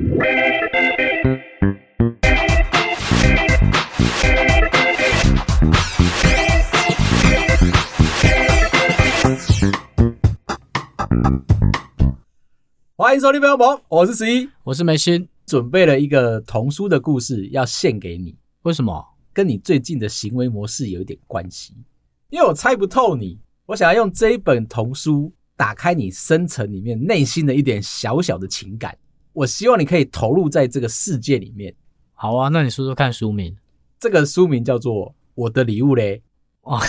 欢迎收听《朋友们》，我是十一，我是梅心，准备了一个童书的故事要献给你。为什么？跟你最近的行为模式有一点关系，因为我猜不透你，我想要用这一本童书打开你深层里面内心的一点小小的情感。我希望你可以投入在这个世界里面。好啊，那你说说看书名。这个书名叫做《我的礼物》嘞。哦，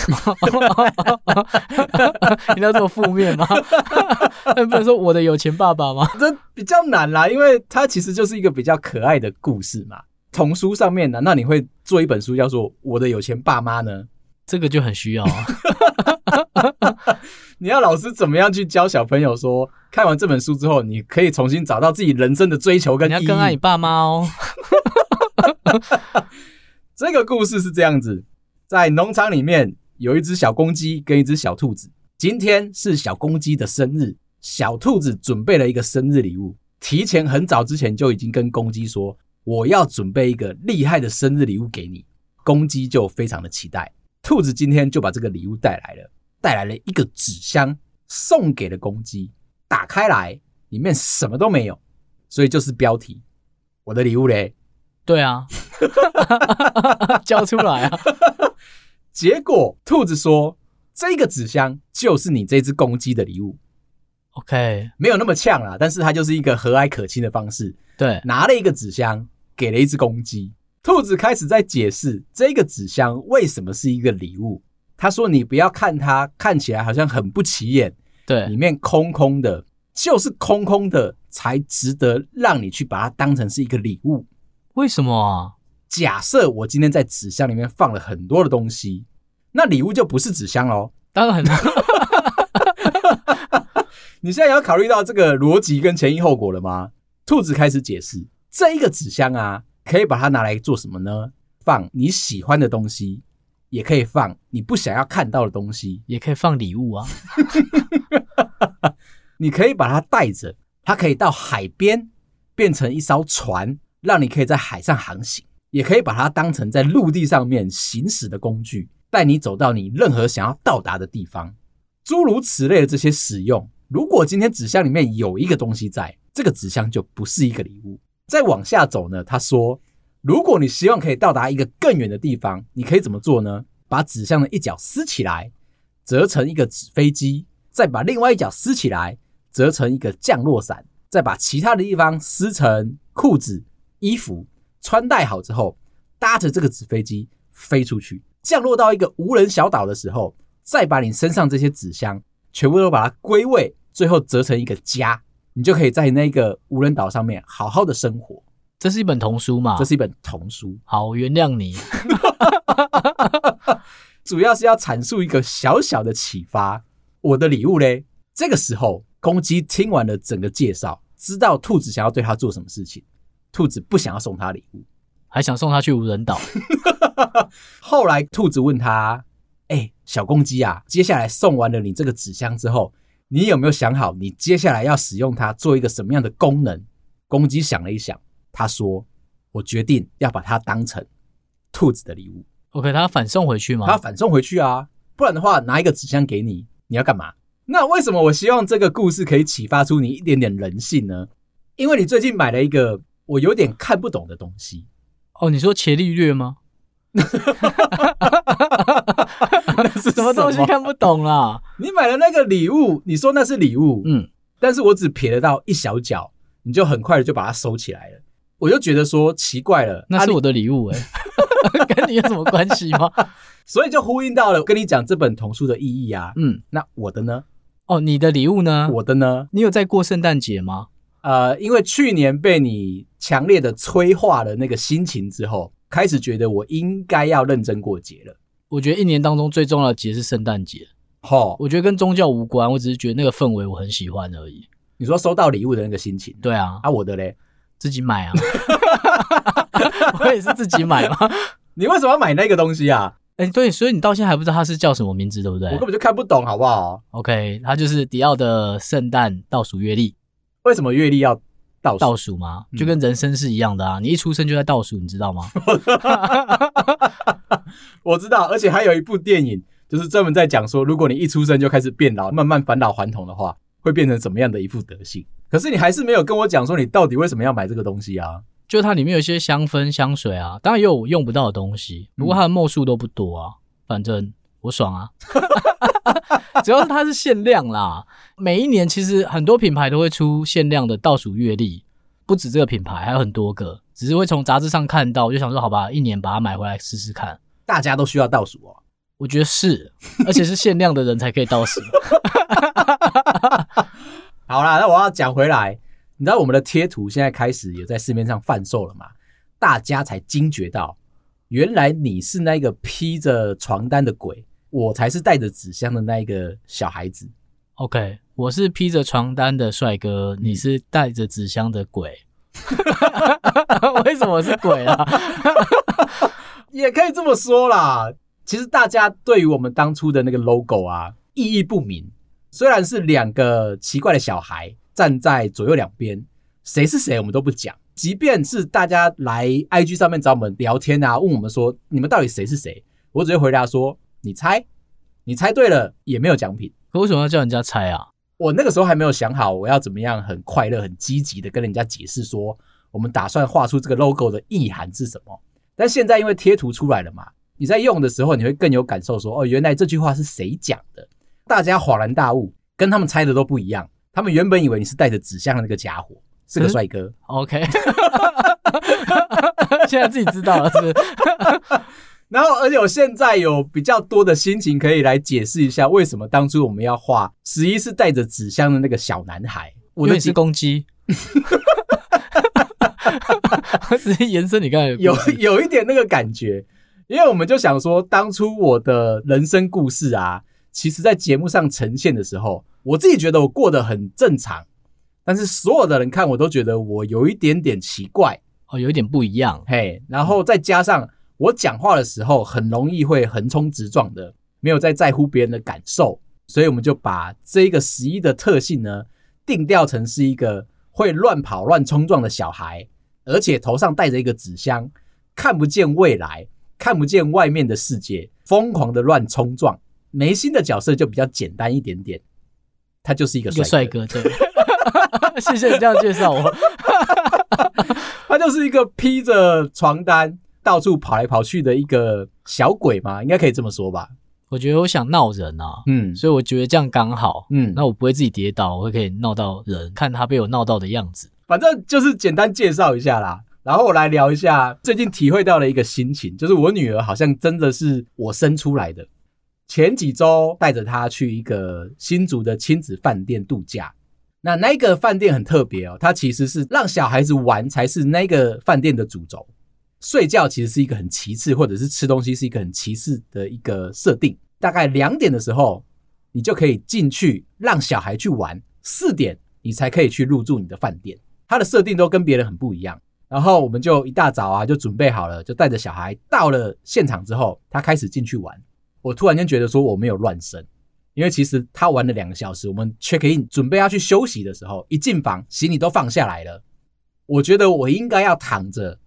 你要这么负面吗？不能说我的有钱爸爸吗？这比较难啦，因为它其实就是一个比较可爱的故事嘛。童书上面，难道你会做一本书叫做《我的有钱爸妈》呢？这个就很需要啊。你要老师怎么样去教小朋友说，看完这本书之后，你可以重新找到自己人生的追求跟。你要更爱你爸妈哦。这个故事是这样子。在农场里面有一只小公鸡跟一只小兔子。今天是小公鸡的生日，小兔子准备了一个生日礼物，提前很早之前就已经跟公鸡说：“我要准备一个厉害的生日礼物给你。”公鸡就非常的期待。兔子今天就把这个礼物带来了，带来了一个纸箱，送给了公鸡。打开来，里面什么都没有，所以就是标题：“我的礼物嘞。”对啊，交出来啊！结果兔子说：“这个纸箱就是你这只公鸡的礼物。” OK，没有那么呛啦，但是它就是一个和蔼可亲的方式。对，拿了一个纸箱给了一只公鸡。兔子开始在解释这个纸箱为什么是一个礼物。他说：“你不要看它看起来好像很不起眼，对，里面空空的，就是空空的才值得让你去把它当成是一个礼物。为什么啊？”假设我今天在纸箱里面放了很多的东西，那礼物就不是纸箱喽。当然了，你现在也要考虑到这个逻辑跟前因后果了吗？兔子开始解释，这一个纸箱啊，可以把它拿来做什么呢？放你喜欢的东西，也可以放你不想要看到的东西，也可以放礼物啊。你可以把它带着，它可以到海边变成一艘船，让你可以在海上航行。也可以把它当成在陆地上面行驶的工具，带你走到你任何想要到达的地方，诸如此类的这些使用。如果今天纸箱里面有一个东西在，这个纸箱就不是一个礼物。再往下走呢，他说，如果你希望可以到达一个更远的地方，你可以怎么做呢？把纸箱的一角撕起来，折成一个纸飞机，再把另外一角撕起来，折成一个降落伞，再把其他的地方撕成裤子、衣服。穿戴好之后，搭着这个纸飞机飞出去，降落到一个无人小岛的时候，再把你身上这些纸箱全部都把它归位，最后折成一个家，你就可以在那个无人岛上面好好的生活。这是一本童书嘛？这是一本童书。好，我原谅你。主要是要阐述一个小小的启发。我的礼物嘞？这个时候，公鸡听完了整个介绍，知道兔子想要对它做什么事情。兔子不想要送他礼物，还想送他去无人岛。后来，兔子问他：“哎、欸，小公鸡啊，接下来送完了你这个纸箱之后，你有没有想好，你接下来要使用它做一个什么样的功能？”公鸡想了一想，他说：“我决定要把它当成兔子的礼物。” OK，他要反送回去吗？他要反送回去啊，不然的话，拿一个纸箱给你，你要干嘛？那为什么我希望这个故事可以启发出你一点点人性呢？因为你最近买了一个。我有点看不懂的东西哦，你说伽利略吗？那是什么东西看不懂啦？你买了那个礼物，你说那是礼物，嗯，但是我只瞥得到一小角，你就很快的就把它收起来了。我就觉得说奇怪了，那是我的礼物哎、欸，跟你有什么关系吗？所以就呼应到了，我跟你讲这本童书的意义啊，嗯，那我的呢？哦，你的礼物呢？我的呢？你有在过圣诞节吗？呃，因为去年被你强烈的催化了那个心情之后，开始觉得我应该要认真过节了。我觉得一年当中最重要的节是圣诞节。齁，我觉得跟宗教无关，我只是觉得那个氛围我很喜欢而已。你说收到礼物的那个心情？对啊。啊，我的嘞？自己买啊。我也是自己买嘛。你为什么要买那个东西啊？哎，对，所以你到现在还不知道它是叫什么名字，对不对？我根本就看不懂，好不好？OK，它就是迪奥的圣诞倒数月历。为什么月历要倒数倒数吗？就跟人生是一样的啊！你一出生就在倒数，你知道吗？我知道，而且还有一部电影，就是专门在讲说，如果你一出生就开始变老，慢慢返老还童的话，会变成怎么样的一副德性？可是你还是没有跟我讲说，你到底为什么要买这个东西啊？就它里面有一些香氛香水啊，当然也有用不到的东西，不过它的墨数都不多啊，反正我爽啊。主要是它是限量啦，每一年其实很多品牌都会出限量的倒数月历，不止这个品牌，还有很多个，只是会从杂志上看到，我就想说好吧，一年把它买回来试试看。大家都需要倒数哦，我觉得是，而且是限量的人才可以倒数。好啦，那我要讲回来，你知道我们的贴图现在开始有在市面上贩售了嘛？大家才惊觉到，原来你是那个披着床单的鬼。我才是带着纸箱的那一个小孩子。OK，我是披着床单的帅哥，你是带着纸箱的鬼。为什么是鬼啊？也可以这么说啦。其实大家对于我们当初的那个 logo 啊，意义不明。虽然是两个奇怪的小孩站在左右两边，谁是谁我们都不讲。即便是大家来 IG 上面找我们聊天啊，问我们说你们到底谁是谁，我只会回答说。你猜，你猜对了也没有奖品。可为什么要叫人家猜啊？我那个时候还没有想好我要怎么样很快乐、很积极的跟人家解释说，我们打算画出这个 logo 的意涵是什么。但现在因为贴图出来了嘛，你在用的时候你会更有感受说，哦，原来这句话是谁讲的？大家恍然大悟，跟他们猜的都不一样。他们原本以为你是带着纸箱的那个家伙，是个帅哥。OK，现在自己知道了是？然后，而且我现在有比较多的心情可以来解释一下，为什么当初我们要画十一是带着纸箱的那个小男孩。我的是公鸡，十一延伸，你刚才有有一点那个感觉，因为我们就想说，当初我的人生故事啊，其实在节目上呈现的时候，我自己觉得我过得很正常，但是所有的人看我都觉得我有一点点奇怪哦，有一点不一样，嘿，然后再加上。我讲话的时候很容易会横冲直撞的，没有在在乎别人的感受，所以我们就把这个十一的特性呢定调成是一个会乱跑乱冲撞的小孩，而且头上戴着一个纸箱，看不见未来，看不见外面的世界，疯狂的乱冲撞。眉心的角色就比较简单一点点，他就是一个帅哥。对，谢谢你这样介绍我，他就是一个披着床单。到处跑来跑去的一个小鬼嘛，应该可以这么说吧？我觉得我想闹人啊，嗯，所以我觉得这样刚好，嗯，那我不会自己跌倒，我会可以闹到人，看他被我闹到的样子。反正就是简单介绍一下啦，然后我来聊一下最近体会到的一个心情，就是我女儿好像真的是我生出来的。前几周带着他去一个新竹的亲子饭店度假，那那个饭店很特别哦，它其实是让小孩子玩才是那个饭店的主轴。睡觉其实是一个很其次，或者是吃东西是一个很其次的一个设定。大概两点的时候，你就可以进去让小孩去玩；四点你才可以去入住你的饭店。它的设定都跟别人很不一样。然后我们就一大早啊就准备好了，就带着小孩到了现场之后，他开始进去玩。我突然间觉得说我没有乱生，因为其实他玩了两个小时。我们 check in 准备要去休息的时候，一进房行李都放下来了。我觉得我应该要躺着。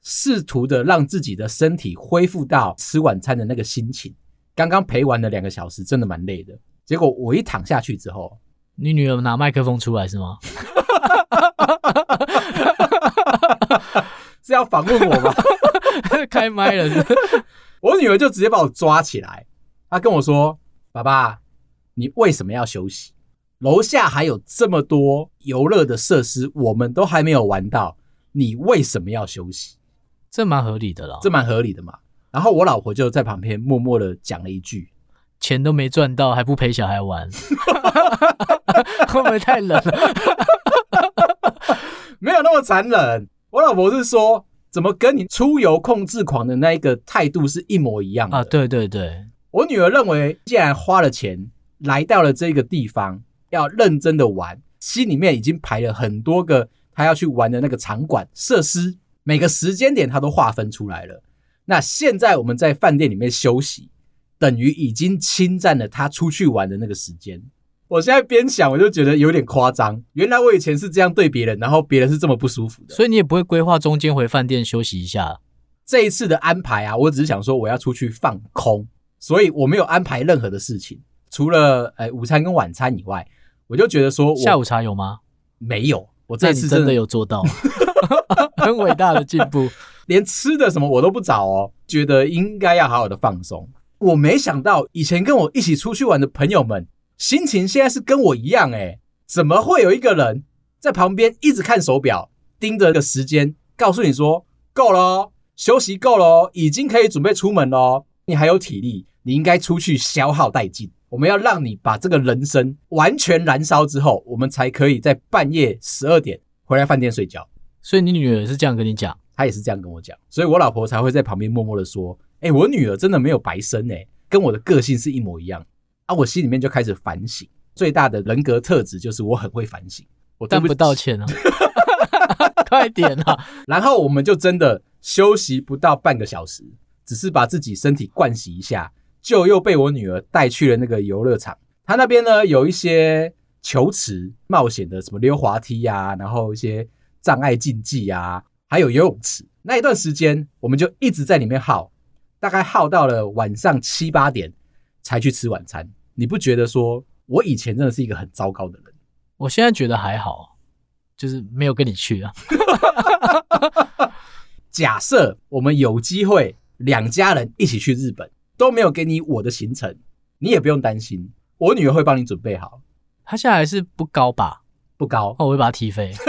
试图的让自己的身体恢复到吃晚餐的那个心情。刚刚陪玩了两个小时，真的蛮累的。结果我一躺下去之后，你女儿拿麦克风出来是吗？是要访问我吗？开麦了是不是？我女儿就直接把我抓起来，她跟我说：“爸爸，你为什么要休息？楼下还有这么多游乐的设施，我们都还没有玩到，你为什么要休息？”这蛮合理的啦，这蛮合理的嘛。然后我老婆就在旁边默默的讲了一句：“钱都没赚到，还不陪小孩玩，会不会太冷了？” 没有那么残忍。我老婆是说，怎么跟你出游控制狂的那一个态度是一模一样的啊？对对对，我女儿认为，既然花了钱来到了这个地方，要认真的玩，心里面已经排了很多个她要去玩的那个场馆设施。每个时间点她都划分出来了。那现在我们在饭店里面休息，等于已经侵占了她出去玩的那个时间。我现在边想，我就觉得有点夸张。原来我以前是这样对别人，然后别人是这么不舒服的。所以你也不会规划中间回饭店休息一下？这一次的安排啊，我只是想说我要出去放空，所以我没有安排任何的事情，除了呃午餐跟晚餐以外，我就觉得说下午茶有吗？没有，我这次真的有做到，很伟大的进步。连吃的什么我都不找哦，觉得应该要好好的放松。我没想到以前跟我一起出去玩的朋友们，心情现在是跟我一样诶，怎么会有一个人在旁边一直看手表，盯着个时间，告诉你说够了哦，休息够了哦，已经可以准备出门了，你还有体力，你应该出去消耗殆尽。我们要让你把这个人生完全燃烧之后，我们才可以在半夜十二点回来饭店睡觉。所以你女儿是这样跟你讲，她也是这样跟我讲，所以我老婆才会在旁边默默的说：“哎，我女儿真的没有白生哎，跟我的个性是一模一样。”啊，我心里面就开始反省，最大的人格特质就是我很会反省。我对不但不道歉啊，快点啊！然后我们就真的休息不到半个小时，只是把自己身体灌洗一下。就又被我女儿带去了那个游乐场，她那边呢有一些球池、冒险的什么溜滑梯呀、啊，然后一些障碍竞技啊，还有游泳池。那一段时间，我们就一直在里面耗，大概耗到了晚上七八点才去吃晚餐。你不觉得说我以前真的是一个很糟糕的人？我现在觉得还好，就是没有跟你去啊。假设我们有机会两家人一起去日本。都没有给你我的行程，你也不用担心，我女儿会帮你准备好。她现在还是不高吧？不高，哦，我会把她踢飞。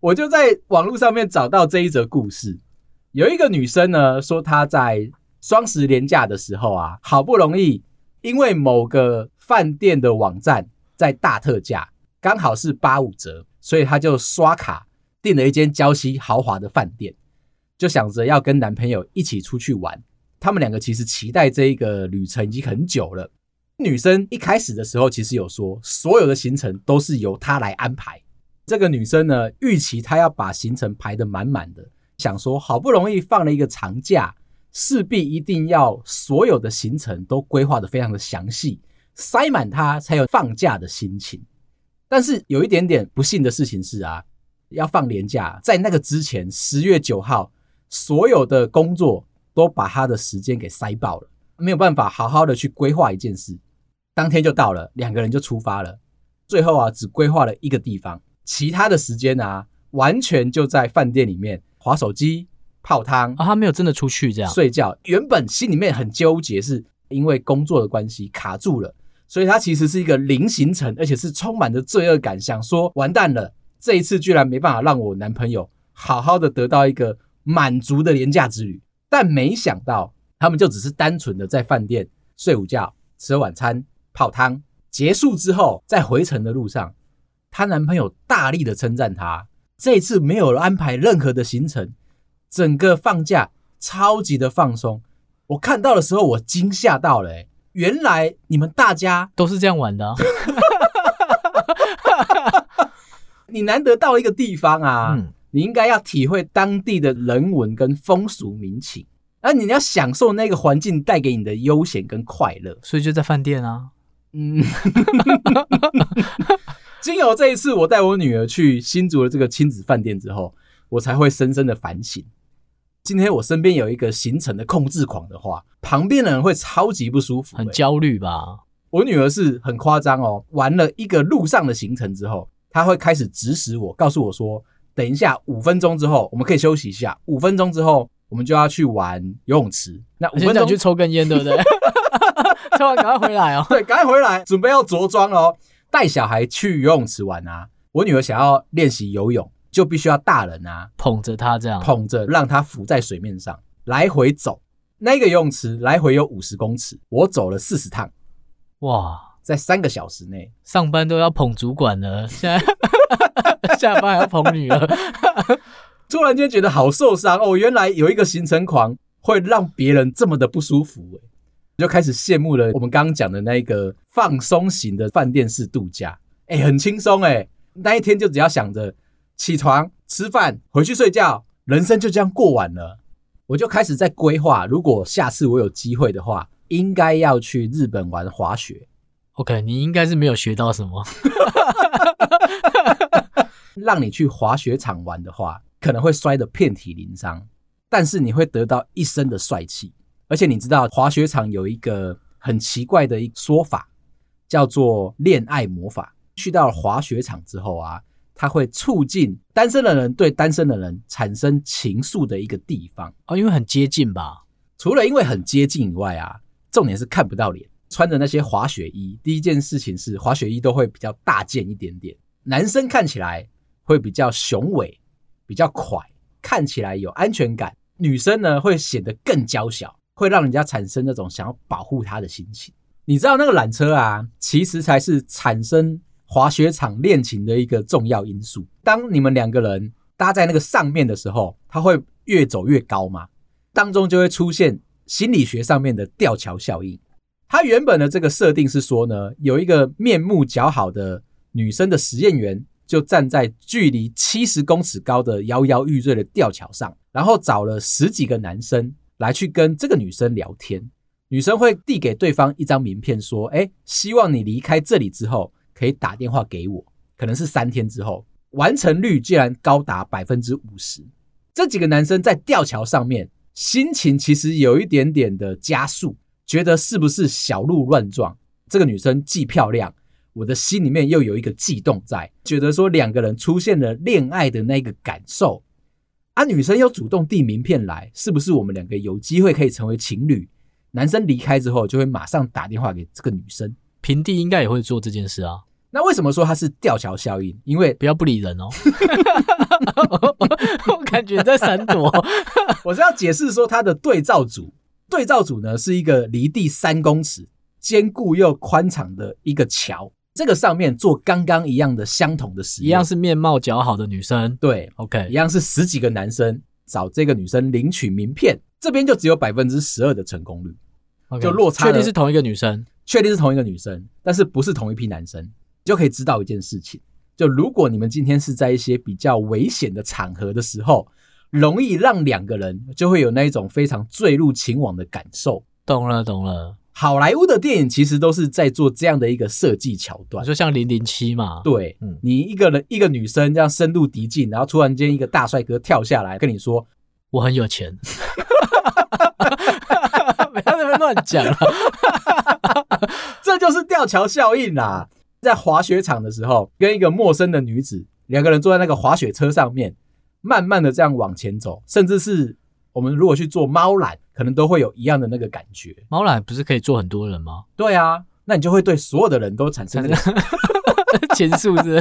我就在网络上面找到这一则故事，有一个女生呢说她在双十连假的时候啊，好不容易因为某个饭店的网站在大特价，刚好是八五折，所以她就刷卡订了一间礁溪豪华的饭店。就想着要跟男朋友一起出去玩，他们两个其实期待这一个旅程已经很久了。女生一开始的时候其实有说，所有的行程都是由她来安排。这个女生呢，预期她要把行程排得满满的，想说好不容易放了一个长假，势必一定要所有的行程都规划得非常的详细，塞满它才有放假的心情。但是有一点点不幸的事情是啊，要放年假，在那个之前，十月九号。所有的工作都把他的时间给塞爆了，没有办法好好的去规划一件事。当天就到了，两个人就出发了。最后啊，只规划了一个地方，其他的时间啊，完全就在饭店里面划手机、泡汤啊。他没有真的出去这样睡觉。原本心里面很纠结，是因为工作的关系卡住了，所以他其实是一个零行程，而且是充满着罪恶感，想说完蛋了，这一次居然没办法让我男朋友好好的得到一个。满足的廉价之旅，但没想到他们就只是单纯的在饭店睡午觉、吃晚餐、泡汤。结束之后，在回程的路上，她男朋友大力的称赞她，这一次没有安排任何的行程，整个放假超级的放松。我看到的时候，我惊吓到了，欸，原来你们大家都是这样玩的啊。你难得到一个地方啊。嗯你应该要体会当地的人文跟风俗民情，而你要享受那个环境带给你的悠闲跟快乐，所以就在饭店啊。嗯，经由这一次我带我女儿去新竹的这个亲子饭店之后，我才会深深的反省。今天我身边有一个行程的控制狂的话，旁边的人会超级不舒服，很焦虑吧？我女儿是很夸张哦，玩了一个路上的行程之后，她会开始指使我，告诉我说。等一下，五分钟之后我们可以休息一下。五分钟之后，我们就要去玩游泳池。那五分钟去抽根烟，对不对？抽完赶快回来哦。对，赶快回来，准备要着装哦。带小孩去游泳池玩啊！我女儿想要练习游泳，就必须要大人啊捧着它，这样捧着，让它浮在水面上来回走。那个游泳池来回有五十公尺，我走了四十趟。哇！在三个小时内，上班都要捧主管了，现在 下班还要捧女儿，突然间觉得好受伤哦！原来有一个行程狂会让别人这么的不舒服，诶，就开始羡慕了我们刚刚讲的那个放松型的饭店式度假，诶，很轻松诶，那一天就只要想着起床、吃饭、回去睡觉，人生就这样过完了。我就开始在规划，如果下次我有机会的话。应该要去日本玩滑雪。OK，你应该是没有学到什么。让你去滑雪场玩的话，可能会摔得遍体鳞伤，但是你会得到一身的帅气。而且你知道，滑雪场有一个很奇怪的一说法，叫做恋爱魔法。去到滑雪场之后啊，它会促进单身的人对单身的人产生情愫的一个地方哦，因为很接近吧？除了因为很接近以外啊，重点是看不到脸。穿着那些滑雪衣，第一件事情是滑雪衣都会比较大件一点点，男生看起来会比较雄伟、比较快，看起来有安全感；女生呢会显得更娇小，会让人家产生那种想要保护她的心情。你知道那个缆车啊，其实才是产生滑雪场恋情的一个重要因素。当你们两个人搭在那个上面的时候，它会越走越高嘛，当中就会出现心理学上面的吊桥效应。它原本的这个设定是说呢，有一个面目姣好的女生的实验员，就站在距离七十公尺高的摇摇欲坠的吊桥上，然后找了十几个男生来去跟这个女生聊天。女生会递给对方一张名片，说：“哎，希望你离开这里之后，可以打电话给我。可能是三天之后，完成率竟然高达百分之五十。”这几个男生在吊桥上面，心情其实有一点点的加速。觉得是不是小鹿乱撞？这个女生既漂亮，我的心里面又有一个悸动在，觉得说两个人出现了恋爱的那个感受。啊，女生又主动递名片来，是不是我们两个有机会可以成为情侣？男生离开之后，就会马上打电话给这个女生。平地应该也会做这件事啊。那为什么说它是吊桥效应？因为不要不理人哦。我感觉在闪躲。我是要解释说它的对照组。对照组呢，是一个离地三公尺、坚固又宽敞的一个桥，这个上面做刚刚一样的相同的实验，一样是面貌姣好的女生，对，OK，一样是十几个男生找这个女生领取名片，这边就只有百分之十二的成功率，okay, 就落差，确定是同一个女生，确定是同一个女生，但是不是同一批男生，就可以知道一件事情，就如果你们今天是在一些比较危险的场合的时候。容易让两个人就会有那一种非常坠入情网的感受。懂了，懂了。好莱坞的电影其实都是在做这样的一个设计桥段，就像零零七嘛。对，嗯，你一个人一个女生这样深入敌境，然后突然间一个大帅哥跳下来跟你说：“我很有钱。” 不要在那边乱讲了，这就是吊桥效应啦。在滑雪场的时候，跟一个陌生的女子两个人坐在那个滑雪车上面。慢慢的这样往前走，甚至是我们如果去做猫缆，可能都会有一样的那个感觉。猫缆不是可以坐很多人吗？对啊，那你就会对所有的人都产生这个 前数字。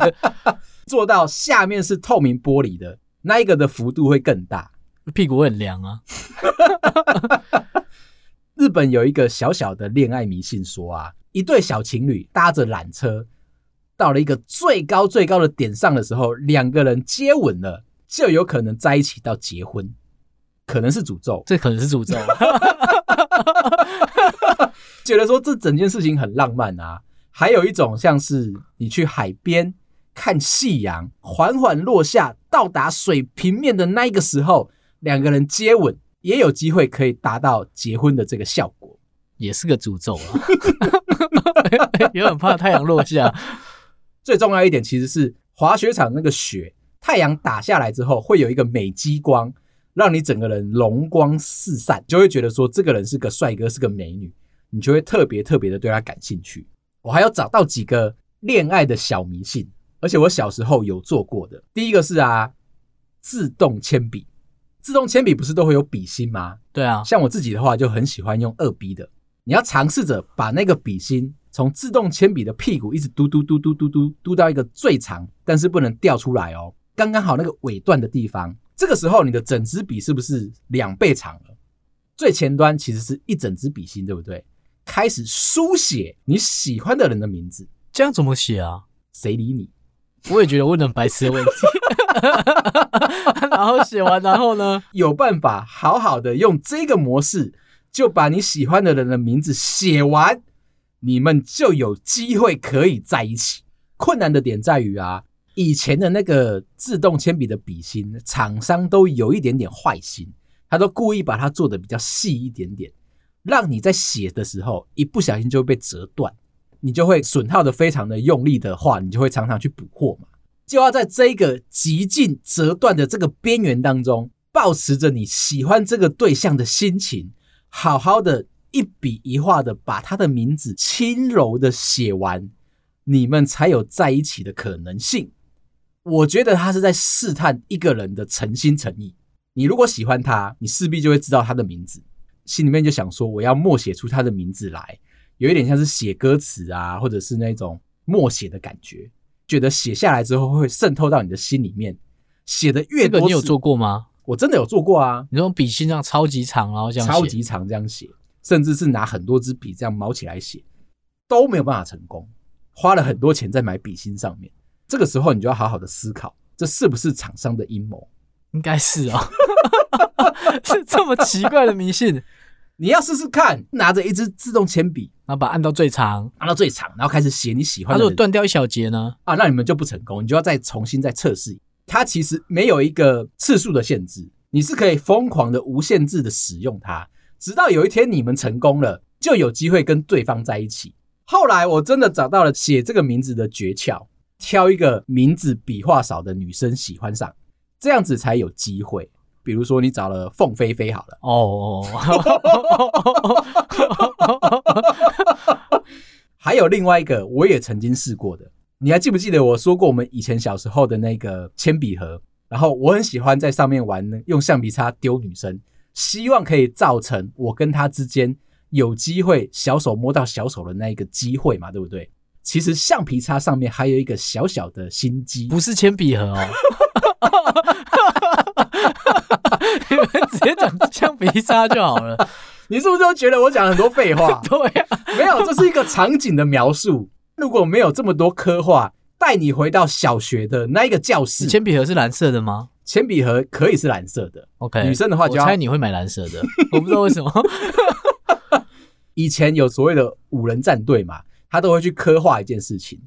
做到下面是透明玻璃的，那一个的幅度会更大，屁股会很凉啊。日本有一个小小的恋爱迷信说啊，一对小情侣搭着缆车到了一个最高最高的点上的时候，两个人接吻了。就有可能在一起到结婚，可能是诅咒，这可能是诅咒。觉得说这整件事情很浪漫啊。还有一种像是你去海边看夕阳缓缓落下，到达水平面的那一个时候，两个人接吻，也有机会可以达到结婚的这个效果，也是个诅咒啊。也很怕太阳落下。最重要一点其实是滑雪场那个雪。太阳打下来之后，会有一个美肌光，让你整个人容光四散，就会觉得说这个人是个帅哥，是个美女，你就会特别特别的对他感兴趣。我还要找到几个恋爱的小迷信，而且我小时候有做过的。第一个是啊，自动铅笔，自动铅笔不是都会有笔芯吗？对啊，像我自己的话就很喜欢用二 B 的。你要尝试着把那个笔芯从自动铅笔的屁股一直嘟嘟嘟嘟嘟嘟嘟到一个最长，但是不能掉出来哦。刚刚好那个尾段的地方，这个时候你的整支笔是不是两倍长了？最前端其实是一整支笔芯，对不对？开始书写你喜欢的人的名字，这样怎么写啊？谁理你？我也觉得问很白痴的问题。然后写完，然后呢？有办法好好的用这个模式，就把你喜欢的人的名字写完，你们就有机会可以在一起。困难的点在于啊。以前的那个自动铅笔的笔芯，厂商都有一点点坏心，他都故意把它做的比较细一点点，让你在写的时候一不小心就会被折断，你就会损耗的非常的用力的话，你就会常常去补货嘛。就要在这个极尽折断的这个边缘当中，保持着你喜欢这个对象的心情，好好的一笔一画的把他的名字轻柔的写完，你们才有在一起的可能性。我觉得他是在试探一个人的诚心诚意。你如果喜欢他，你势必就会知道他的名字，心里面就想说我要默写出他的名字来，有一点像是写歌词啊，或者是那种默写的感觉。觉得写下来之后会渗透到你的心里面，写的越多，这个你有做过吗？我真的有做过啊！你用笔芯这样超级长，然后这样超级长这样写，甚至是拿很多支笔这样毛起来写，都没有办法成功。花了很多钱在买笔芯上面，这个时候你就要好好的思考，这是不是厂商的阴谋？应该是哦，是这么奇怪的迷信。你要试试看，拿着一支自动铅笔，然后把它按到最长，按到最长，然后开始写你喜欢的。如果断掉一小节呢？啊，那你们就不成功，你就要再重新再测试。它其实没有一个次数的限制，你是可以疯狂的无限制的使用它，直到有一天你们成功了，就有机会跟对方在一起。后来我真的找到了写这个名字的诀窍，挑一个名字笔画少的女生喜欢上，这样子才有机会。比如说，你找了凤飞飞好了哦，还有另外一个，我也曾经试过的。你还记不记得我说过我们以前小时候的那个铅笔盒？然后我很喜欢在上面玩，用橡皮擦丢女生，希望可以造成我跟她之间有机会小手摸到小手的那一个机会嘛，对不对？其实橡皮擦上面还有一个小小的心机，不是铅笔盒哦。你们直接讲橡皮擦就好了。你是不是都觉得我讲很多废话？对啊，没有，这是一个场景的描述。如果没有这么多刻画，带你回到小学的那一个教室。铅笔盒是蓝色的吗？铅笔盒可以是蓝色的。OK，女生的话就要，我猜你会买蓝色的。我不知道为什么。以前有所谓的五人战队嘛，他都会去刻画一件事情，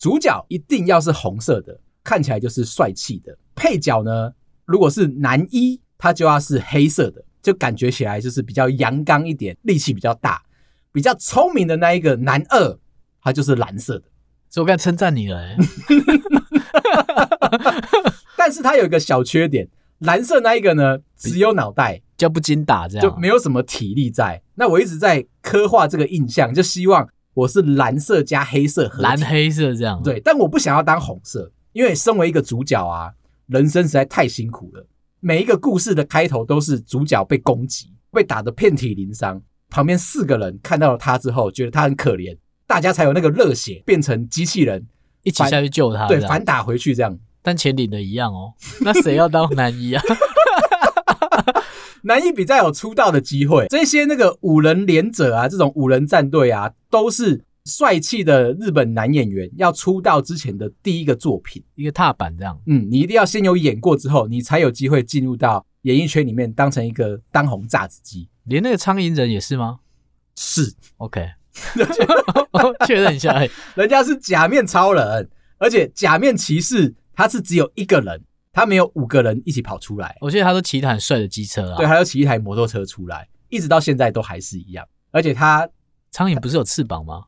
主角一定要是红色的，看起来就是帅气的。配角呢，如果是男一，他就要是黑色的，就感觉起来就是比较阳刚一点，力气比较大，比较聪明的那一个男二，他就是蓝色的。所以我刚才称赞你了，欸，但是它有一个小缺点，蓝色那一个呢，只有脑袋，就不经打，这样就没有什么体力在。那我一直在刻画这个印象，就希望我是蓝色加黑色合，蓝黑色这样。对，但我不想要当红色，因为身为一个主角啊。人生实在太辛苦了，每一个故事的开头都是主角被攻击，被打得遍体鳞伤，旁边四个人看到了他之后，觉得他很可怜，大家才有那个热血，变成机器人一起下去救他，对，反打回去这样。但钱领的一样哦，那谁要当男一啊？男一比较有出道的机会，这些那个五人连者啊，这种五人战队啊，都是。帅气的日本男演员要出道之前的第一个作品，一个踏板这样。嗯，你一定要先有演过之后，你才有机会进入到演艺圈里面，当成一个当红炸子鸡。连那个苍蝇人也是吗？是，OK，确认一下，人家是假面超人，而且假面骑士他是只有一个人，他没有五个人一起跑出来。我记得他都骑一台很帅的机车啊，对，还有骑一台摩托车出来，一直到现在都还是一样。而且他苍蝇不是有翅膀吗？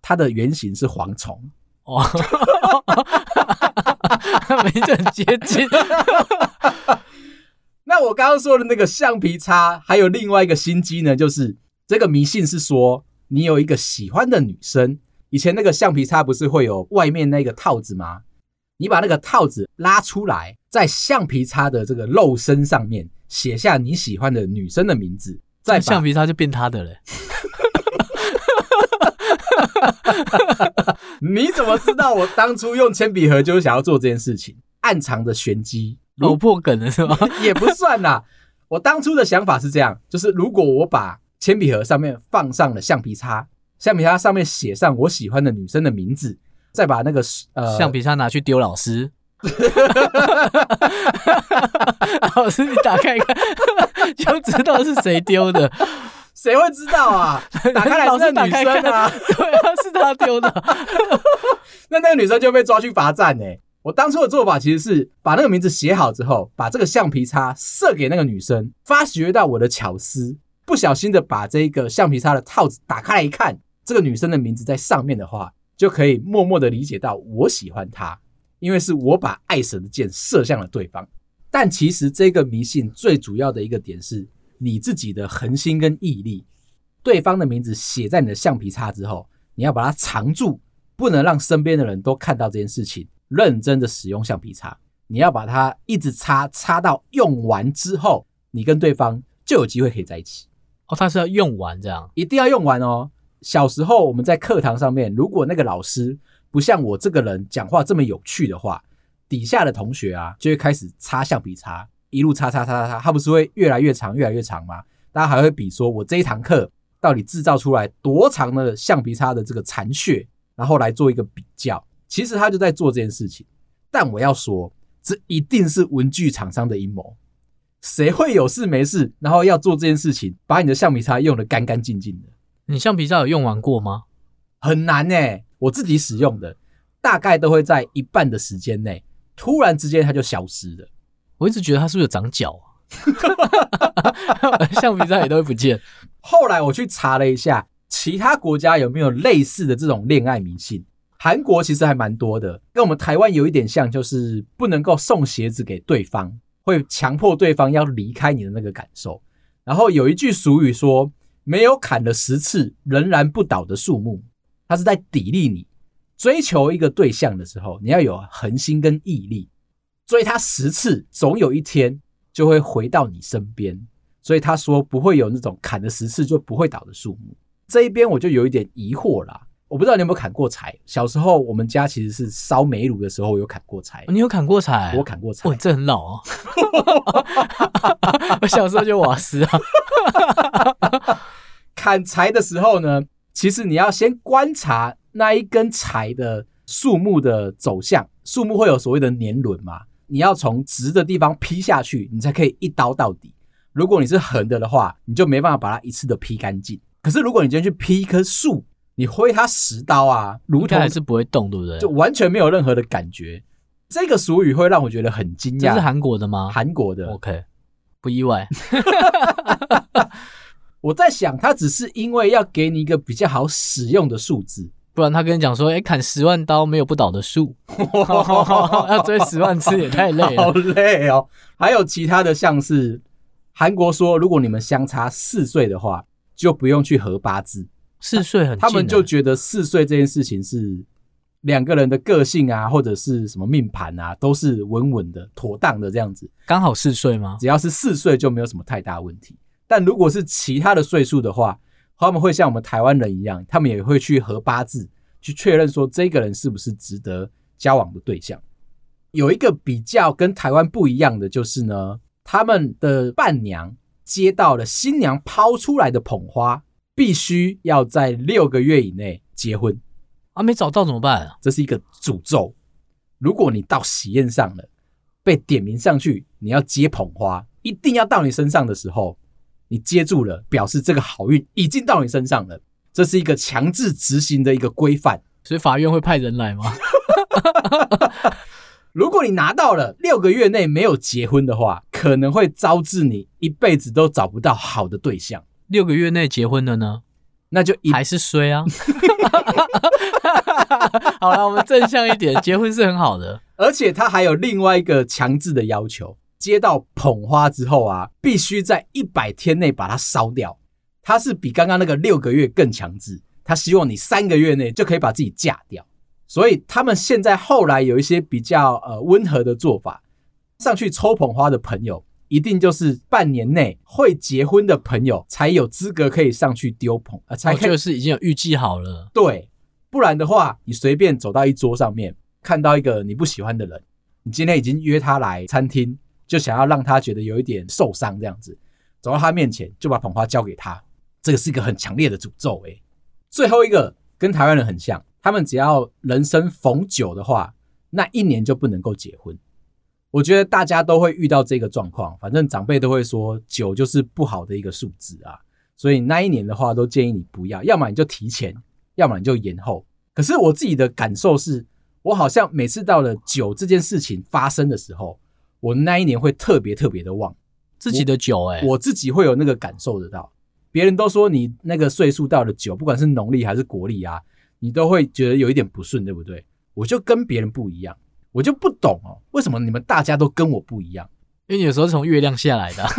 它的原型是蝗虫哦，名字很接近。那我刚刚说的那个橡皮擦，还有另外一个心机呢，就是这个迷信是说，你有一个喜欢的女生，以前那个橡皮擦不是会有外面那个套子吗？你把那个套子拉出来，在橡皮擦的这个肉身上面写下你喜欢的女生的名字，再橡皮擦就变他的了。你怎么知道我当初用铅笔盒就是想要做这件事情？暗藏的玄机，我破梗了是吗？也不算啦。我当初的想法是这样，就是如果我把铅笔盒上面放上了橡皮擦，橡皮擦上面写上我喜欢的女生的名字，再把那个呃橡皮擦拿去丢老师，老师你打开一看，就知道是谁丢的。谁会知道啊？打开来是女生啊，对啊，是她丢的。那那个女生就被抓去罚站呢。我当初的做法其实是把那个名字写好之后，把这个橡皮擦射给那个女生，发掘到我的巧思，不小心的把这个橡皮擦的套子打开来一看，这个女生的名字在上面的话，就可以默默的理解到我喜欢她，因为是我把爱神的箭射向了对方。但其实这个迷信最主要的一个点是你自己的恒心跟毅力。对方的名字写在你的橡皮擦之后，你要把它藏住，不能让身边的人都看到这件事情。认真的使用橡皮擦，你要把它一直擦，擦到用完之后，你跟对方就有机会可以在一起。哦，他是要用完这样，一定要用完哦。小时候我们在课堂上面，如果那个老师不像我这个人讲话这么有趣的话，底下的同学啊就会开始擦橡皮擦，一路擦擦擦擦擦，它不是会越来越长，越来越长吗？大家还会比说，我这一堂课到底制造出来多长的橡皮擦的这个残屑，然后来做一个比较。其实他就在做这件事情，但我要说，这一定是文具厂商的阴谋。谁会有事没事，然后要做这件事情，把你的橡皮擦用的干干净净的？你橡皮擦有用完过吗？很难欸，我自己使用的，大概都会在一半的时间内，突然之间它就消失了。我一直觉得它是不是有长脚啊？橡皮擦也都会不见。后来我去查了一下，其他国家有没有类似的这种恋爱迷信？韩国其实还蛮多的，跟我们台湾有一点像，就是不能够送鞋子给对方，会强迫对方要离开你的那个感受。然后有一句俗语说。没有砍了十次仍然不倒的树木，它是在砥砺你追求一个对象的时候，你要有恒心跟毅力，追他十次，总有一天就会回到你身边。所以他说不会有那种砍了十次就不会倒的树木。这一边我就有一点疑惑啦，我不知道你有没有砍过柴。小时候我们家其实是烧煤炉的时候有砍过柴。你有砍过柴？我砍过柴。哇，这很老啊！我小时候就瓦斯啊。砍柴的时候呢，其实你要先观察那一根柴的树木的走向，树木会有所谓的年轮嘛，你要从直的地方劈下去，你才可以一刀到底。如果你是横的的话，你就没办法把它一次的劈干净。可是如果你今天去劈一棵树，你挥它十刀啊，如同还是不会动，对不对？就完全没有任何的感觉。这个俗语会让我觉得很惊讶。这是韩国的吗？韩国的，OK，不意外。我在想，他只是因为要给你一个比较好使用的数字，不然他跟你讲说，哎、欸，砍十万刀没有不倒的树，要追十万次也太累了，好累哦。还有其他的，像是韩国说，如果你们相差四岁的话，就不用去合八字。四岁很，他们就觉得四岁这件事情是两个人的个性啊，或者是什么命盘啊，都是稳稳的、妥当的这样子。刚好四岁吗？只要是四岁就没有什么太大问题。但如果是其他的岁数的话，他们会像我们台湾人一样，他们也会去合八字，去确认说这个人是不是值得交往的对象。有一个比较跟台湾不一样的就是呢，他们的伴娘接到了新娘抛出来的捧花，必须要在六个月以内结婚。啊，没找到怎么办啊？这是一个诅咒。如果你到喜宴上了，被点名上去，你要接捧花，一定要到你身上的时候。你接住了，表示这个好运已经到你身上了。这是一个强制执行的一个规范，所以法院会派人来吗？如果你拿到了六个月内没有结婚的话，可能会招致你一辈子都找不到好的对象。六个月内结婚的呢？那就还是衰啊。好了，我们正向一点，结婚是很好的，而且他还有另外一个强制的要求。接到捧花之后啊，必须在一百天内把它烧掉。他是比刚刚那个六个月更强制，他希望你三个月内就可以把自己嫁掉。所以他们现在后来有一些比较呃温和的做法，上去抽捧花的朋友，一定就是半年内会结婚的朋友才有资格可以上去丢捧啊，才、哦、就是已经有预计好了。对，不然的话，你随便走到一桌上面，看到一个你不喜欢的人，你今天已经约他来餐厅。就想要让他觉得有一点受伤，这样子走到他面前就把捧花交给他，这个是一个很强烈的诅咒诶。最后一个跟台湾人很像，他们只要人生逢九的话，那一年就不能够结婚。我觉得大家都会遇到这个状况，反正长辈都会说九就是不好的一个数字啊，所以那一年的话都建议你不要，要么你就提前，要么你就延后。可是我自己的感受是，我好像每次到了九这件事情发生的时候。我那一年会特别特别的旺自己的酒，哎，我自己会有那个感受得到。别人都说你那个岁数到了九，不管是农历还是国历啊，你都会觉得有一点不顺，对不对？我就跟别人不一样，我就不懂哦，为什么你们大家都跟我不一样？因为你有时候是从月亮下来的。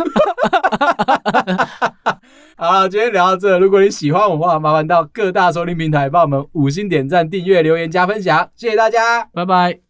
好了，今天聊到这，如果你喜欢我的话，麻烦到各大收听平台帮我们五星点赞、订阅、留言、加分享，谢谢大家，拜拜。